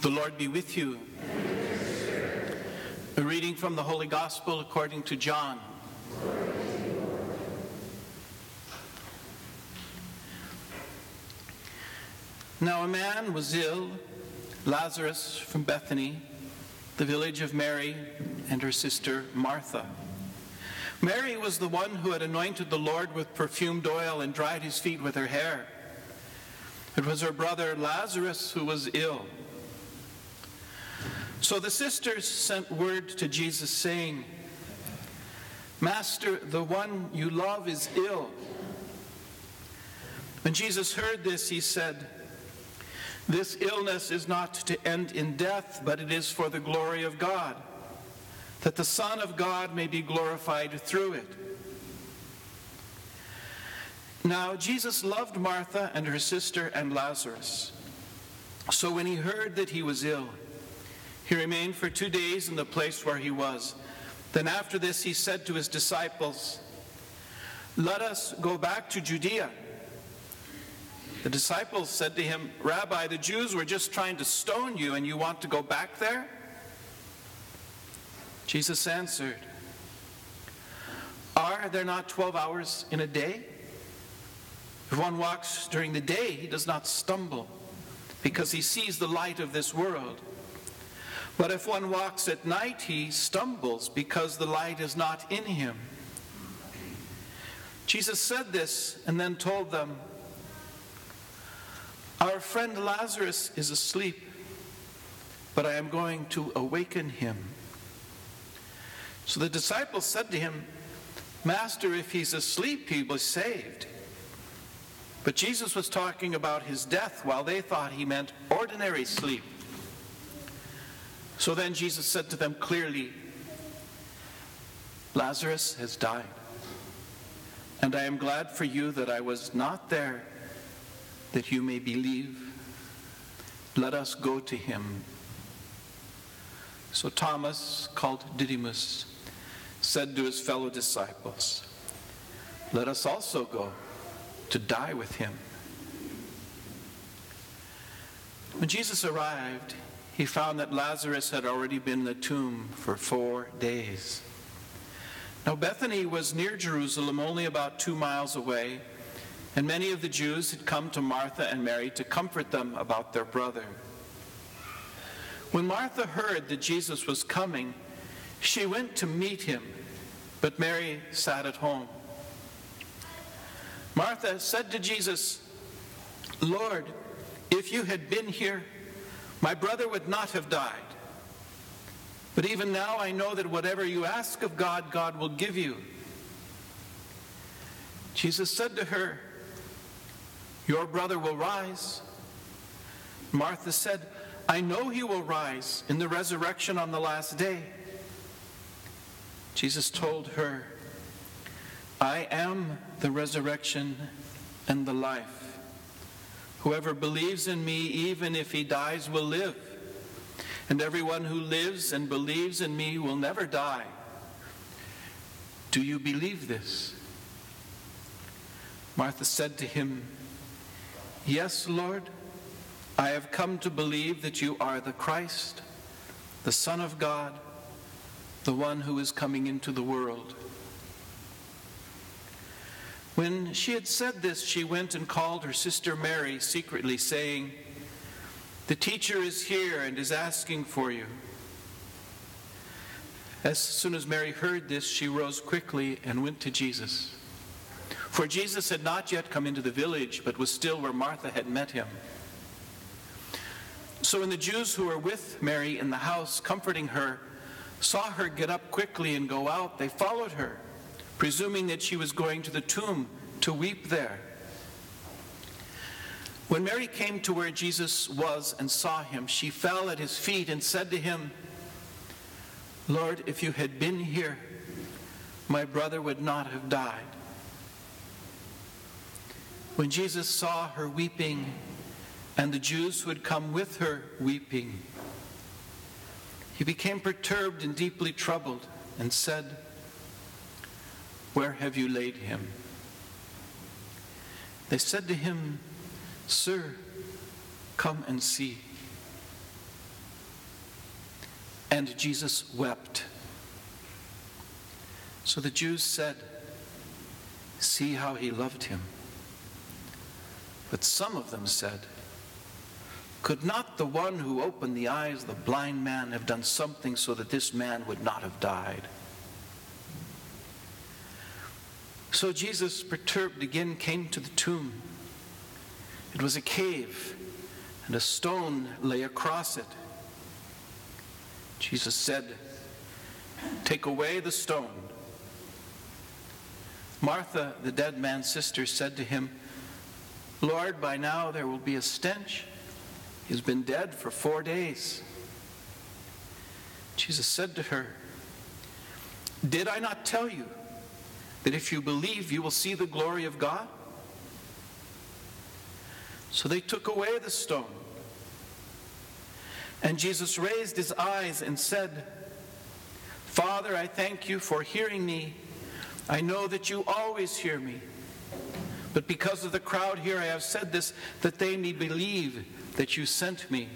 The Lord be with you. A reading from the Holy Gospel according to John. Now a man was ill, Lazarus from Bethany, the village of Mary and her sister Martha. Mary was the one who had anointed the Lord with perfumed oil and dried his feet with her hair. It was her brother Lazarus who was ill. So the sisters sent word to Jesus saying, Master, the one you love is ill. When Jesus heard this, he said, This illness is not to end in death, but it is for the glory of God, that the Son of God may be glorified through it. Now, Jesus loved Martha and her sister and Lazarus. So when he heard that he was ill, he remained for two days in the place where he was. Then after this, he said to his disciples, Let us go back to Judea. The disciples said to him, Rabbi, the Jews were just trying to stone you, and you want to go back there? Jesus answered, Are there not 12 hours in a day? If one walks during the day, he does not stumble, because he sees the light of this world. But if one walks at night, he stumbles because the light is not in him. Jesus said this and then told them, Our friend Lazarus is asleep, but I am going to awaken him. So the disciples said to him, Master, if he's asleep, he was saved. But Jesus was talking about his death while they thought he meant ordinary sleep. So then Jesus said to them clearly, Lazarus has died. And I am glad for you that I was not there, that you may believe. Let us go to him. So Thomas, called Didymus, said to his fellow disciples, Let us also go to die with him. When Jesus arrived, he found that Lazarus had already been in the tomb for four days. Now, Bethany was near Jerusalem, only about two miles away, and many of the Jews had come to Martha and Mary to comfort them about their brother. When Martha heard that Jesus was coming, she went to meet him, but Mary sat at home. Martha said to Jesus, Lord, if you had been here, my brother would not have died. But even now I know that whatever you ask of God, God will give you. Jesus said to her, Your brother will rise. Martha said, I know he will rise in the resurrection on the last day. Jesus told her, I am the resurrection and the life. Whoever believes in me, even if he dies, will live. And everyone who lives and believes in me will never die. Do you believe this? Martha said to him, Yes, Lord, I have come to believe that you are the Christ, the Son of God, the one who is coming into the world. When she had said this, she went and called her sister Mary secretly, saying, The teacher is here and is asking for you. As soon as Mary heard this, she rose quickly and went to Jesus. For Jesus had not yet come into the village, but was still where Martha had met him. So when the Jews who were with Mary in the house, comforting her, saw her get up quickly and go out, they followed her presuming that she was going to the tomb to weep there. When Mary came to where Jesus was and saw him, she fell at his feet and said to him, Lord, if you had been here, my brother would not have died. When Jesus saw her weeping, and the Jews who had come with her weeping, he became perturbed and deeply troubled and said, where have you laid him? They said to him, Sir, come and see. And Jesus wept. So the Jews said, See how he loved him. But some of them said, Could not the one who opened the eyes of the blind man have done something so that this man would not have died? So Jesus, perturbed again, came to the tomb. It was a cave, and a stone lay across it. Jesus said, Take away the stone. Martha, the dead man's sister, said to him, Lord, by now there will be a stench. He's been dead for four days. Jesus said to her, Did I not tell you that if you believe, you will see the glory of God? So they took away the stone. And Jesus raised his eyes and said, Father, I thank you for hearing me. I know that you always hear me. But because of the crowd here, I have said this, that they may believe that you sent me.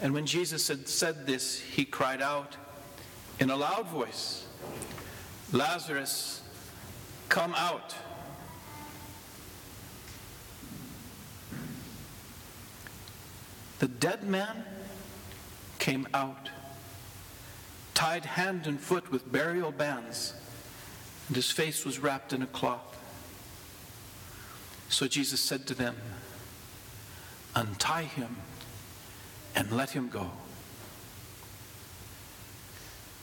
And when Jesus had said this, he cried out in a loud voice, Lazarus, come out. The dead man came out, tied hand and foot with burial bands, and his face was wrapped in a cloth. So Jesus said to them, Untie him and let him go.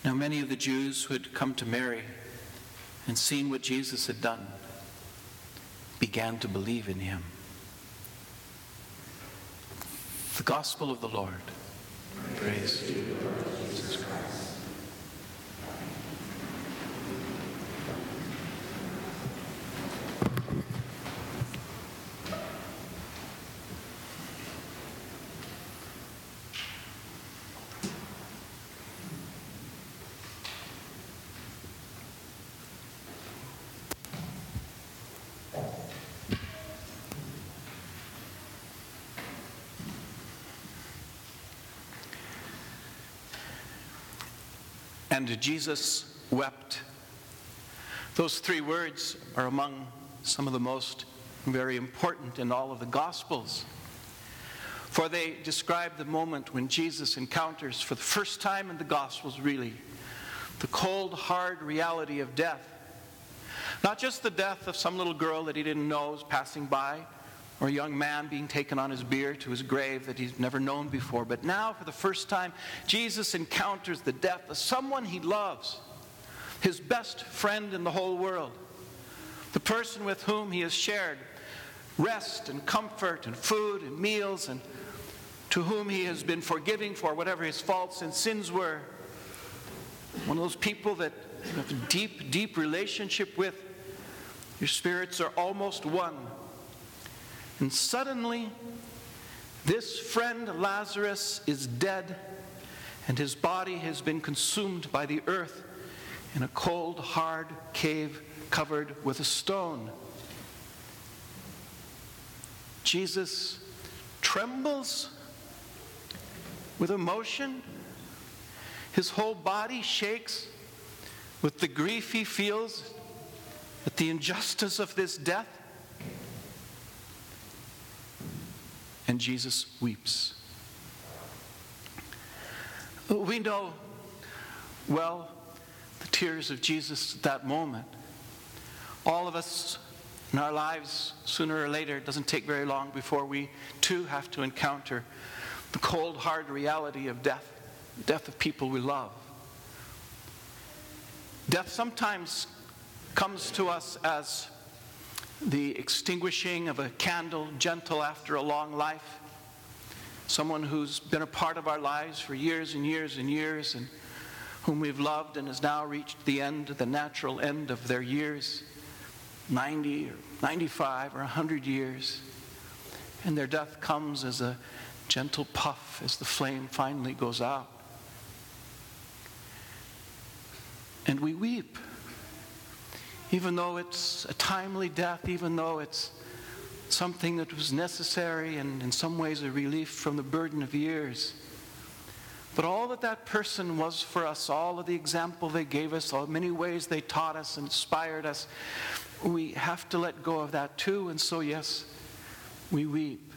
Now, many of the Jews who had come to Mary and seeing what Jesus had done began to believe in him. The gospel of the Lord. Praise to you, Lord Jesus Christ. And Jesus wept. Those three words are among some of the most very important in all of the Gospels. For they describe the moment when Jesus encounters, for the first time in the Gospels, really, the cold, hard reality of death. Not just the death of some little girl that he didn't know was passing by, or a young man being taken on his bier to his grave that he's never known before. But now, for the first time, Jesus encounters the death of someone he loves, his best friend in the whole world, the person with whom he has shared rest and comfort and food and meals, and to whom he has been forgiving for whatever his faults and sins were. One of those people that you have a deep, deep relationship with. Your spirits are almost one. And suddenly, this friend Lazarus is dead, and his body has been consumed by the earth in a cold, hard cave covered with a stone. Jesus trembles with emotion. His whole body shakes with the grief he feels at the injustice of this death. And Jesus weeps. We know well the tears of Jesus at that moment. All of us in our lives, sooner or later, it doesn't take very long before we too have to encounter the cold, hard reality of death, death of people we love. Death sometimes comes to us as the extinguishing of a candle, gentle after a long life. Someone who's been a part of our lives for years and years and years, and whom we've loved and has now reached the end, the natural end of their years 90 or 95 or 100 years. And their death comes as a gentle puff as the flame finally goes out. And we weep even though it's a timely death, even though it's something that was necessary and in some ways a relief from the burden of years. But all that that person was for us, all of the example they gave us, all the many ways they taught us, inspired us, we have to let go of that too. And so, yes, we weep.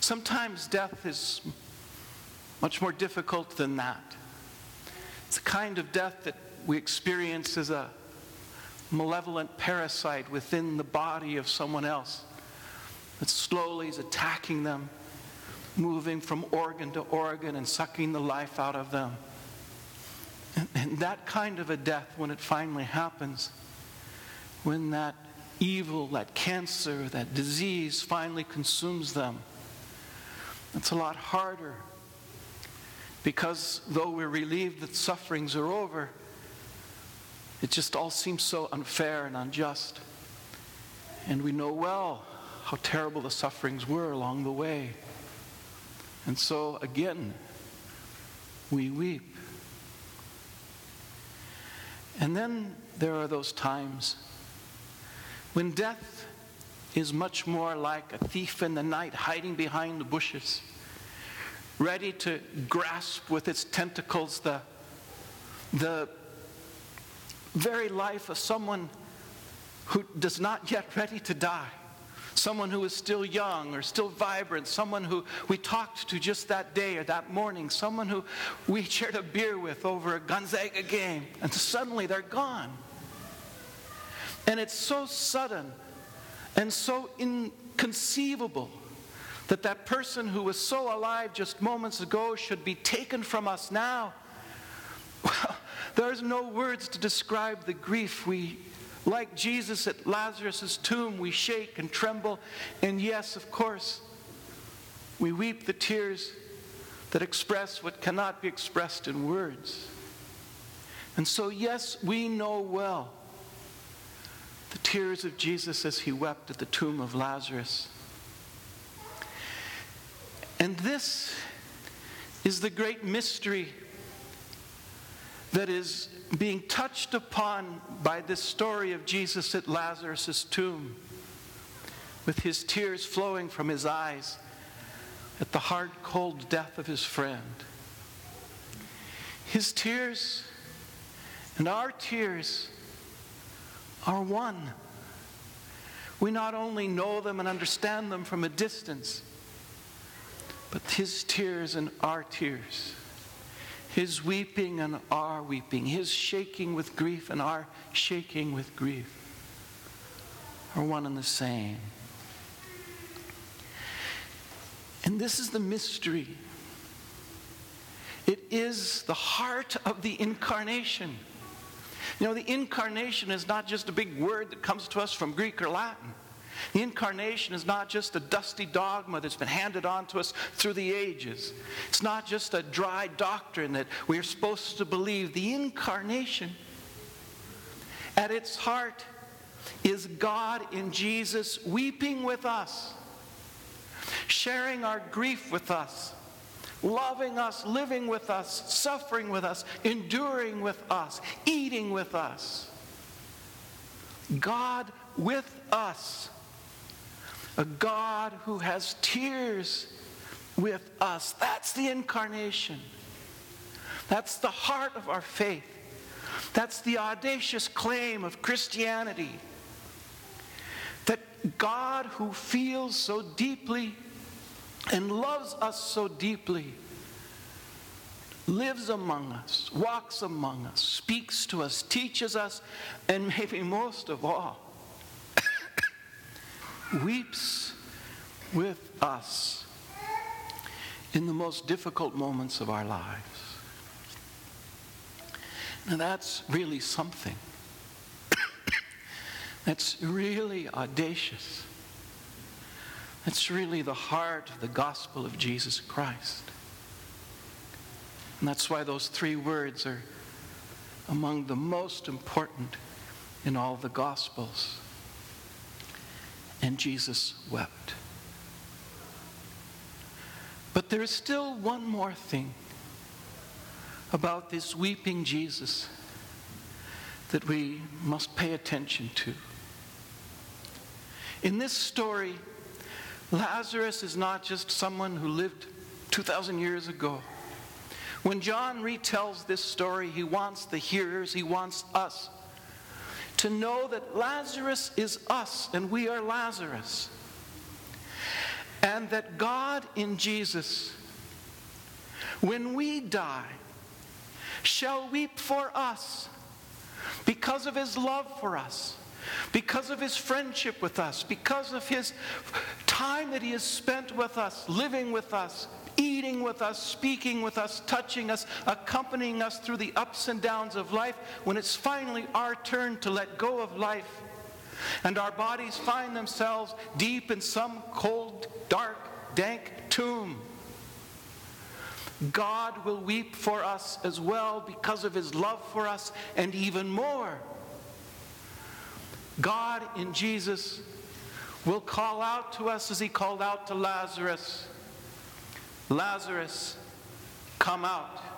Sometimes death is much more difficult than that. It's a kind of death that we experience as a malevolent parasite within the body of someone else that slowly is attacking them, moving from organ to organ and sucking the life out of them. And, and that kind of a death, when it finally happens, when that evil, that cancer, that disease finally consumes them, it's a lot harder. Because though we're relieved that sufferings are over, it just all seems so unfair and unjust. And we know well how terrible the sufferings were along the way. And so, again, we weep. And then there are those times when death is much more like a thief in the night hiding behind the bushes, ready to grasp with its tentacles the, the very life of someone who does not yet ready to die. Someone who is still young or still vibrant, someone who we talked to just that day or that morning, someone who we shared a beer with over a Gonzaga game, and suddenly they're gone. And it's so sudden and so inconceivable that that person who was so alive just moments ago should be taken from us now. Well, there's no words to describe the grief we, like Jesus at Lazarus' tomb, we shake and tremble. And yes, of course, we weep the tears that express what cannot be expressed in words. And so, yes, we know well the tears of Jesus as he wept at the tomb of Lazarus. And this is the great mystery that is being touched upon by this story of Jesus at Lazarus' tomb, with his tears flowing from his eyes at the hard, cold death of his friend. His tears and our tears are one. We not only know them and understand them from a distance, but his tears and our tears his weeping and our weeping, his shaking with grief and our shaking with grief are one and the same. And this is the mystery. It is the heart of the incarnation. You know, the incarnation is not just a big word that comes to us from Greek or Latin. The incarnation is not just a dusty dogma that's been handed on to us through the ages. It's not just a dry doctrine that we are supposed to believe. The incarnation, at its heart, is God in Jesus weeping with us, sharing our grief with us, loving us, living with us, suffering with us, enduring with us, eating with us. God with us a God who has tears with us. That's the incarnation. That's the heart of our faith. That's the audacious claim of Christianity. That God, who feels so deeply and loves us so deeply, lives among us, walks among us, speaks to us, teaches us, and maybe most of all, weeps with us in the most difficult moments of our lives. Now, that's really something. that's really audacious. That's really the heart of the gospel of Jesus Christ. And that's why those three words are among the most important in all the gospels. And Jesus wept. But there is still one more thing about this weeping Jesus that we must pay attention to. In this story, Lazarus is not just someone who lived 2,000 years ago. When John retells this story, he wants the hearers, he wants us to know that Lazarus is us and we are Lazarus. And that God in Jesus, when we die, shall weep for us because of his love for us, because of his friendship with us, because of his time that he has spent with us, living with us, eating with us, speaking with us, touching us, accompanying us through the ups and downs of life, when it's finally our turn to let go of life, and our bodies find themselves deep in some cold, dark, dank tomb. God will weep for us as well because of his love for us, and even more. God in Jesus will call out to us as he called out to Lazarus Lazarus, come out.